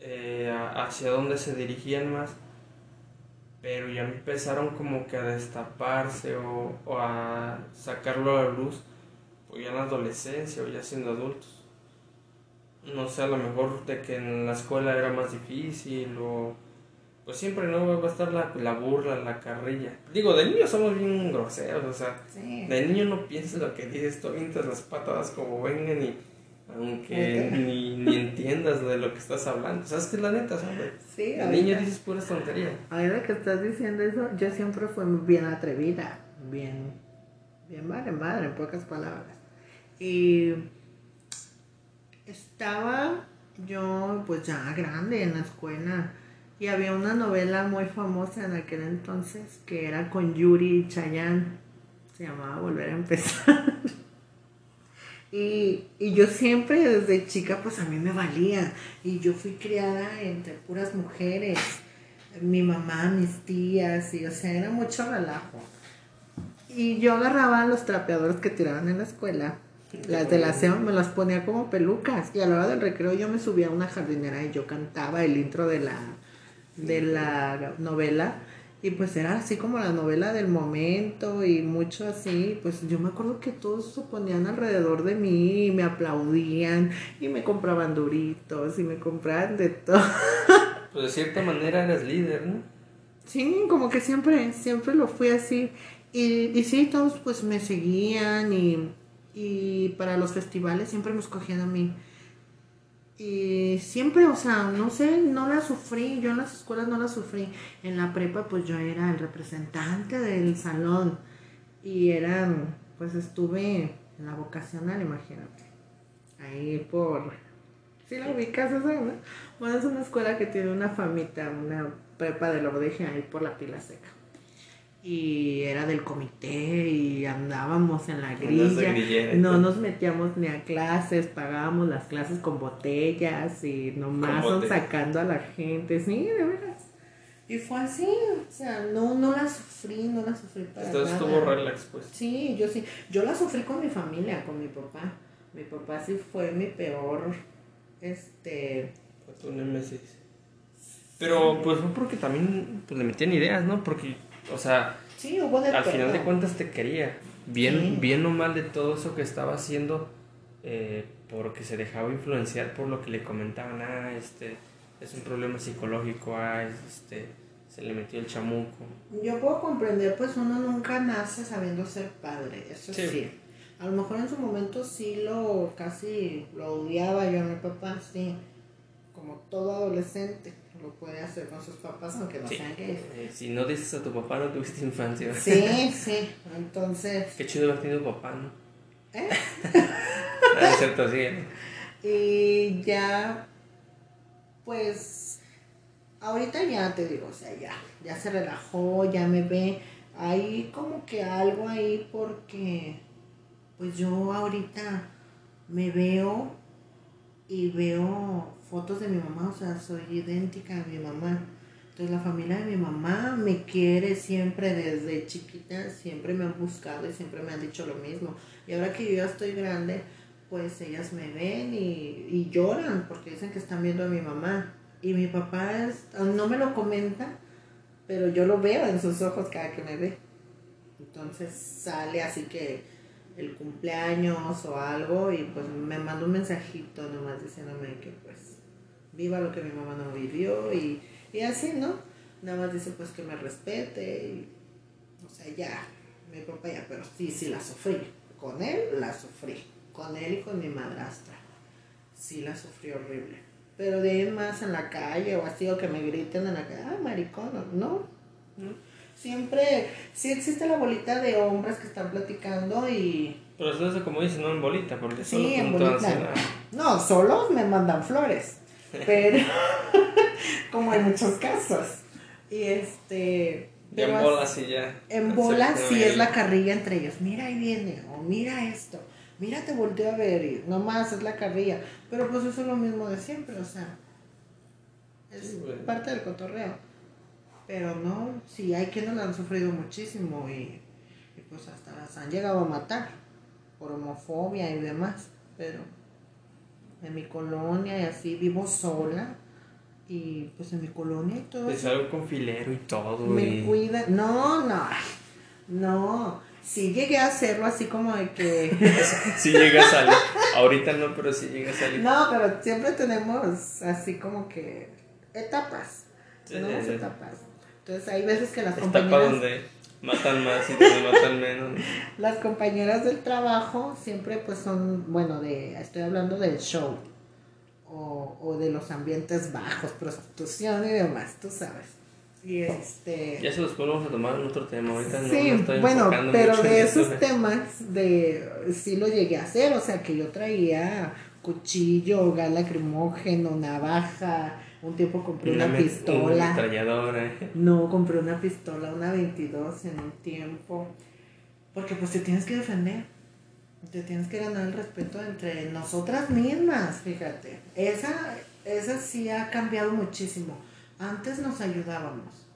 eh, hacia dónde se dirigían más pero ya empezaron como que a destaparse o, a sacarlo a la luz, pues ya en la adolescencia o ya siendo adultos. No sé, a lo mejor de que en la escuela era más difícil o... Pues siempre no va a estar la, la burla, la carrilla. Digo, de niño somos bien groseros, o sea, de niño no piensas lo que dices, tú avientas las patadas como vengan y aunque ni, ni, entiendas de lo que estás hablando. ¿Sabes qué es la neta? ¿sabes? Sí, El niño dices puras tonterías. Ahora que estás diciendo eso, yo siempre fui bien atrevida, bien, bien madre, madre, en pocas palabras. Y estaba yo pues ya grande en la escuela Y había una novela muy famosa en aquel entonces que era con Yuri y Chayanne. Se llamaba Volver a empezar. y, y yo siempre desde chica pues a mí me valía. Y yo fui criada entre puras mujeres. Mi mamá, mis tías, y o sea, era mucho relajo. Y yo agarraba los trapeadores que tiraban en la escuela las de la SEO me las ponía como pelucas. Y a la hora del recreo yo me subía a una jardinera y yo cantaba el intro de la, de la novela. Y pues era así como la novela del momento y mucho así. Pues yo me acuerdo que todos se ponían alrededor de mí y me aplaudían y me compraban duritos y me compraban de todo. Pues de cierta manera eras líder, ¿no? Sí, como que siempre, siempre lo fui así. Y, y sí, todos pues me seguían y y para los festivales siempre me escogían a mí. Y siempre, o sea, no sé, no la sufrí, yo en las escuelas no la sufrí. En la prepa pues yo era el representante del salón y eran, pues estuve en la vocacional, imagínate. Ahí por... ¿Sí la ubicas esa, no? Bueno, es una escuela que tiene una famita, una prepa de lo dije ahí por la pila seca y era del comité y andábamos en la grilla. No nos metíamos ni a clases, pagábamos las clases con botellas y nomás son sacando a la gente, sí, de veras. Y fue así, o sea, no, no la sufrí, no la sufrí para Entonces estuvo relax, pues. Sí, yo sí, yo la sufrí con mi familia, con mi papá. Mi papá sí fue mi peor, este... Fue tu nemesis. Pero pues fue porque también pues, le metían ideas, ¿no? Porque o sea, al final de cuentas te quería. Bien, bien o mal de todo eso que estaba haciendo, eh, porque se dejaba influenciar por lo que le comentaban, ah, este, es un problema psicológico, ah, este, se le metió el chamuco. Yo puedo comprender, pues uno nunca nace sabiendo ser padre, eso sí. A lo mejor en su momento sí lo, casi lo odiaba yo a mi papá, sí, como todo adolescente lo puede hacer con sus papás, aunque no sean gays. Eh, si no dices a tu papá, no tuviste infancia. Sí, sí, entonces... Qué chido haber tenido papá, ¿no? ¿Eh? ah, es cierto, sí. Y ya, pues, ahorita ya te digo, o sea, ya, ya se relajó, ya me ve. Hay como que algo ahí porque, pues yo ahorita me veo y veo fotos de mi mamá, o sea, soy idéntica a mi mamá. Entonces la familia de mi mamá me quiere siempre desde chiquita, siempre me han buscado y siempre me han dicho lo mismo. Y ahora que yo ya estoy grande, pues ellas me ven y, lloran porque dicen que están viendo a mi mamá. Y mi papá no me lo comenta, pero yo lo veo en sus ojos cada que me ve. Entonces sale así que el cumpleaños o algo y pues me manda un mensajito nomás diciéndome que pues viva lo que mi mamá no vivió y, y así, ¿no? Nada más dice pues que me respete y, o sea, ya, mi papá ya, pero sí, sí la sufrí. Con él la sufrí, con él y con mi madrastra. Sí la sufrí horrible. Pero de ahí más en la calle o así, o que me griten en la calle, ah, maricón, no. Siempre, sí existe la bolita de hombres que están platicando y... Pero eso es como dicen, no en bolita, porque solo sí, en bolita. No, solo me mandan flores pero como en muchos casos. Y este... en bolas sí ya. En bolas sí es la carrilla entre ellos. Mira, ahí viene, o mira esto, mira, te volteo a ver, y nomás es la carrilla. Pero pues eso es lo mismo de siempre, o sea, es parte del cotorreo. Pero no, sí, hay quienes lo han sufrido muchísimo y, y pues hasta las han llegado a matar por homofobia y demás. Pero en mi colonia y así vivo sola. Y pues en mi colonia y todo. Es algo con filero y todo. Me cuida. No, no. No. Sí llegué a hacerlo así como de que. sí llega a salir. Ahorita no, pero sí llega a salir. No, pero siempre tenemos así como que etapas. tenemos etapas. Entonces hay veces que las compañeras. Etapa donde matan más y te matan menos. Las compañeras del trabajo siempre pues son, bueno, de estoy hablando del show o, o de los ambientes bajos, prostitución y demás, tú sabes. Y este... Ya se los podemos tomar en otro tema, ahorita no, sí, estoy bueno, pero de esos temas de sí lo llegué a hacer, o sea que yo traía cuchillo, gas lacrimógeno, navaja, Un tiempo compré una, pistola. No, compré una pistola, una 22 en un tiempo. Porque pues te tienes que defender. Te tienes que ganar el respeto entre nosotras mismas, fíjate. Esa, esa sí ha cambiado muchísimo. Antes nos ayudábamos.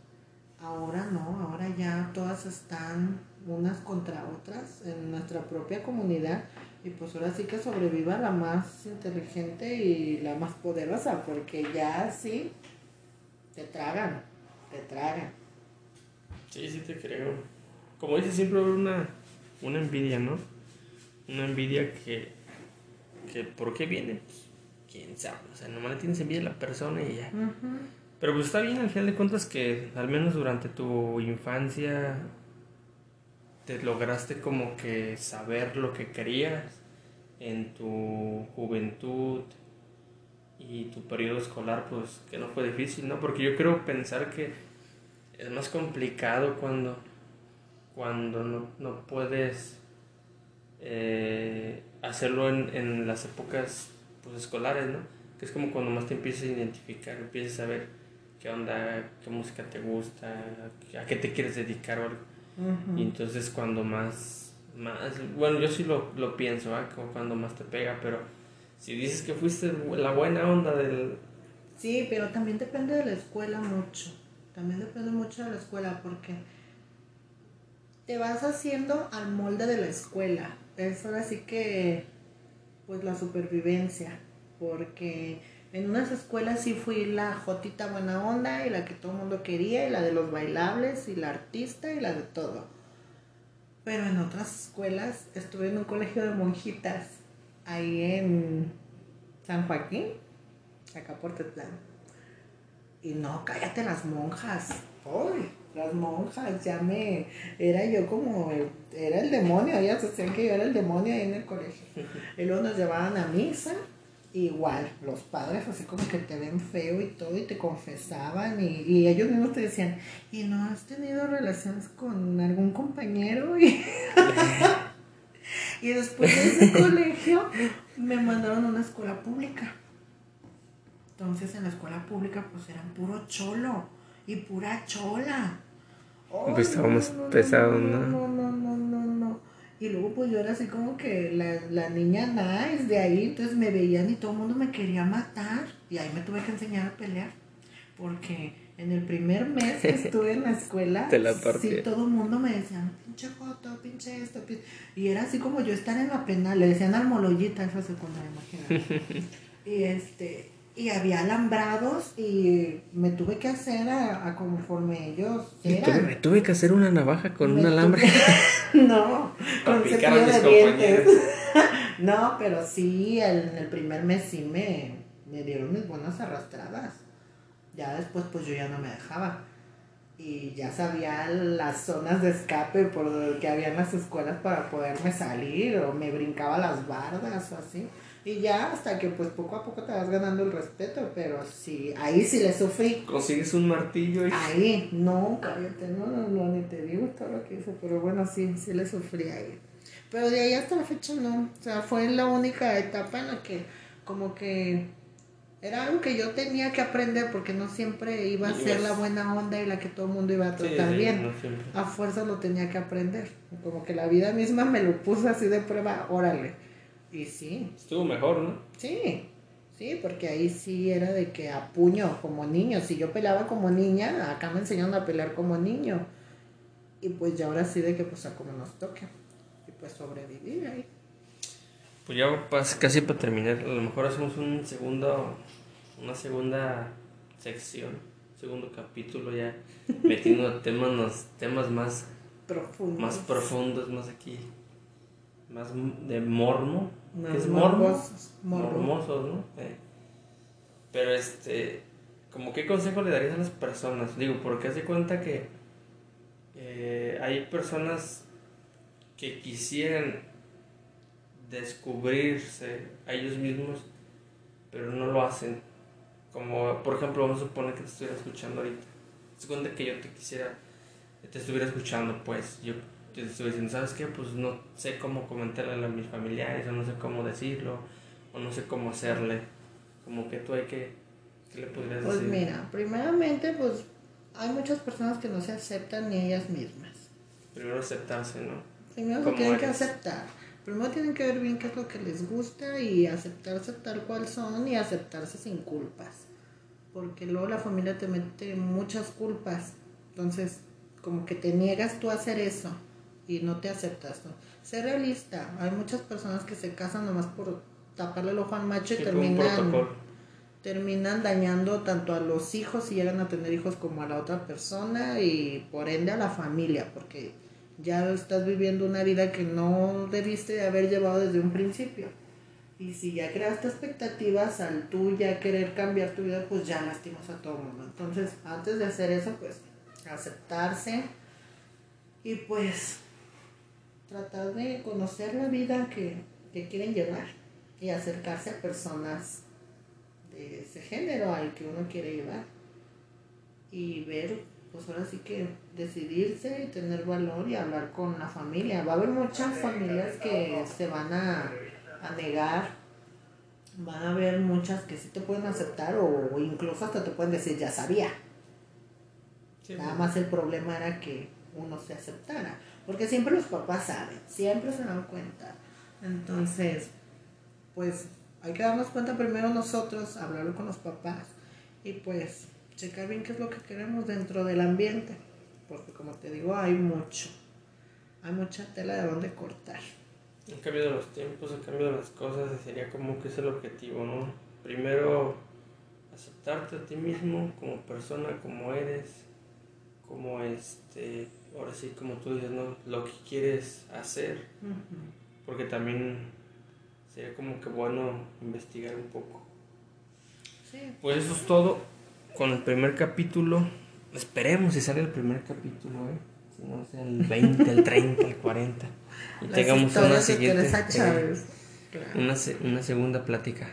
Ahora no, ahora ya todas están unas contra otras en nuestra propia comunidad y pues ahora sí que sobreviva la más inteligente y la más poderosa porque ya sí te tragan, te tragan. Sí, sí te creo. Como dice siempre una, una envidia, ¿no? Una envidia que, que ¿por qué viene? Pues, quién sabe, o sea, nomás le tienes envidia a la persona y ya. Pero pues está bien al final de cuentas que al menos durante tu infancia te lograste como que saber lo que querías en tu juventud y tu periodo escolar, pues que no fue difícil, ¿no? Porque yo creo pensar que es más complicado cuando, cuando no, puedes eh, hacerlo en, en, las épocas pues, escolares, ¿no? Que es como cuando más te empiezas a identificar, empiezas a ver qué onda, qué música te gusta, a qué te quieres dedicar o algo. Y entonces cuando más, más, bueno, yo sí lo, lo pienso, ¿eh? como cuando más te pega, pero si dices que fuiste la buena onda del... Sí, pero también depende de la escuela mucho, también depende mucho de la escuela porque te vas haciendo al molde de la escuela, es ahora sí que, pues la supervivencia, porque en unas escuelas sí fui la jotita buena onda y la que todo el mundo quería y la de los bailables y la artista y la de todo. Pero en otras escuelas estuve en un colegio de monjitas ahí en San Joaquín, acá por Tetlán. Y no, cállate las monjas. Uy, las monjas, ya me. Era yo como. Era el demonio, ellas decían que yo era el demonio ahí en el colegio. Y luego nos llevaban a misa igual, los padres así como que te ven feo y todo y te confesaban y, ellos mismos te decían, ¿y no has tenido relaciones con algún compañero? Y, y después de ese colegio me mandaron a una escuela pública. Entonces en la escuela pública pues eran puro cholo y pura chola. pues estábamos pesados, ¿no? No, no, no, no, no. Y luego pues yo era así como que la, la niña nice de ahí, entonces me veían y todo el mundo me quería matar. Y ahí me tuve que enseñar a pelear. Porque en el primer mes que estuve en la escuela, sí, todo el mundo me decía, pinche joto, pinche esto, Y era así como yo estar en la pena, le decían al moloyita esa secundaria, imagínate. y este, y había alambrados y me tuve que hacer a, conforme ellos eran. me tuve que hacer una navaja con un alambre. no, con cepillo de dientes. no, pero sí, en el primer mes sí me, me dieron mis buenas arrastradas. Ya después pues yo ya no me dejaba. Y ya sabía las zonas de escape por que había en las escuelas para poderme salir o me brincaba las bardas o así. Y ya hasta que pues poco a poco te vas ganando el respeto, pero sí, ahí sí le sufrí. Consigues un martillo y... Ahí, no, cállate, no, no, no, ni te digo todo lo que hice, pero bueno, sí, sí le sufrí ahí. Pero de ahí hasta la fecha no, o sea, fue la única etapa en la que como que era algo que yo tenía que aprender porque no siempre iba a ser la buena onda y la que todo el mundo iba a tratar bien. a fuerza lo tenía que aprender. Como que la vida misma me lo puso así de prueba, órale y sí. Estuvo mejor, ¿no? Sí, sí, porque ahí sí era de que a puño, como niño. Si yo peleaba como niña, acá me enseñaron a pelear como niño. Y pues ya ahora sí de que pues a como nos toque. Y pues sobrevivir ahí. Pues ya casi para terminar, a lo mejor hacemos un segundo, una segunda sección, segundo capítulo ya, metiendo temas, temas más profundos. Más profundos, más aquí más de mormo. es mormosos, mormosos, ¿no? Pero este, como qué consejo le darías a las personas? Digo, porque hace cuenta que eh, hay personas que quisieran descubrirse a ellos mismos, pero no lo hacen. Como, por ejemplo, vamos a suponer que te estuviera escuchando ahorita. Se cuenta que yo te quisiera, te estuviera escuchando, pues yo te estoy diciendo, ¿sabes qué? Pues no sé cómo comentarle a mis familiares, o no sé cómo decirlo, o no sé cómo hacerle. Como que tú hay que ¿Qué le podrías pues decir? Pues mira, primeramente, pues hay muchas personas que no se aceptan ni ellas mismas. Primero aceptarse, ¿no? Primero se tienen que aceptar. Primero tienen que ver bien qué es lo que les gusta y aceptarse tal cual son y aceptarse sin culpas. Porque luego la familia te mete muchas culpas. Entonces, como que te niegas tú a hacer eso y no te aceptas. ¿no? Ser realista. Hay muchas personas que se casan nomás por taparle el ojo al macho y terminan, terminan dañando tanto a los hijos si llegan a tener hijos como a la otra persona y por ende a la familia, porque ya estás viviendo una vida que no debiste haber llevado desde un principio. Y si ya creaste expectativas al tú ya querer cambiar tu vida, pues ya lastimas a todo el mundo. Entonces, antes de hacer eso, pues aceptarse y pues tratar de conocer la vida que, que quieren llevar y acercarse a personas de ese género al que uno quiere llevar. Y ver, pues ahora sí que decidirse y tener valor y hablar con la familia. Va a haber muchas familias que se van a, negar, van a haber muchas que sí te pueden aceptar o, incluso hasta te pueden decir, ya sabía. Nada más el problema era que uno se aceptara, porque siempre los papás saben, siempre se dan cuenta. Entonces, pues hay que darnos cuenta primero nosotros, hablarlo con los papás y pues checar bien qué es lo que queremos dentro del ambiente, porque como te digo, hay mucho, hay mucha tela de donde cortar. Han cambiado los tiempos, han cambiado las cosas y sería como que es el objetivo, ¿no? Primero aceptarte a ti mismo como persona, como eres, como este, ahora sí, como tú dices, ¿no? Lo que quieres hacer, porque también sería como que bueno investigar un poco. Pues eso es todo con el primer capítulo. Esperemos si sale el primer capítulo, ¿eh? Si no sea el 20, el 30, el 40. Y tengamos una siguiente. una, una segunda plática.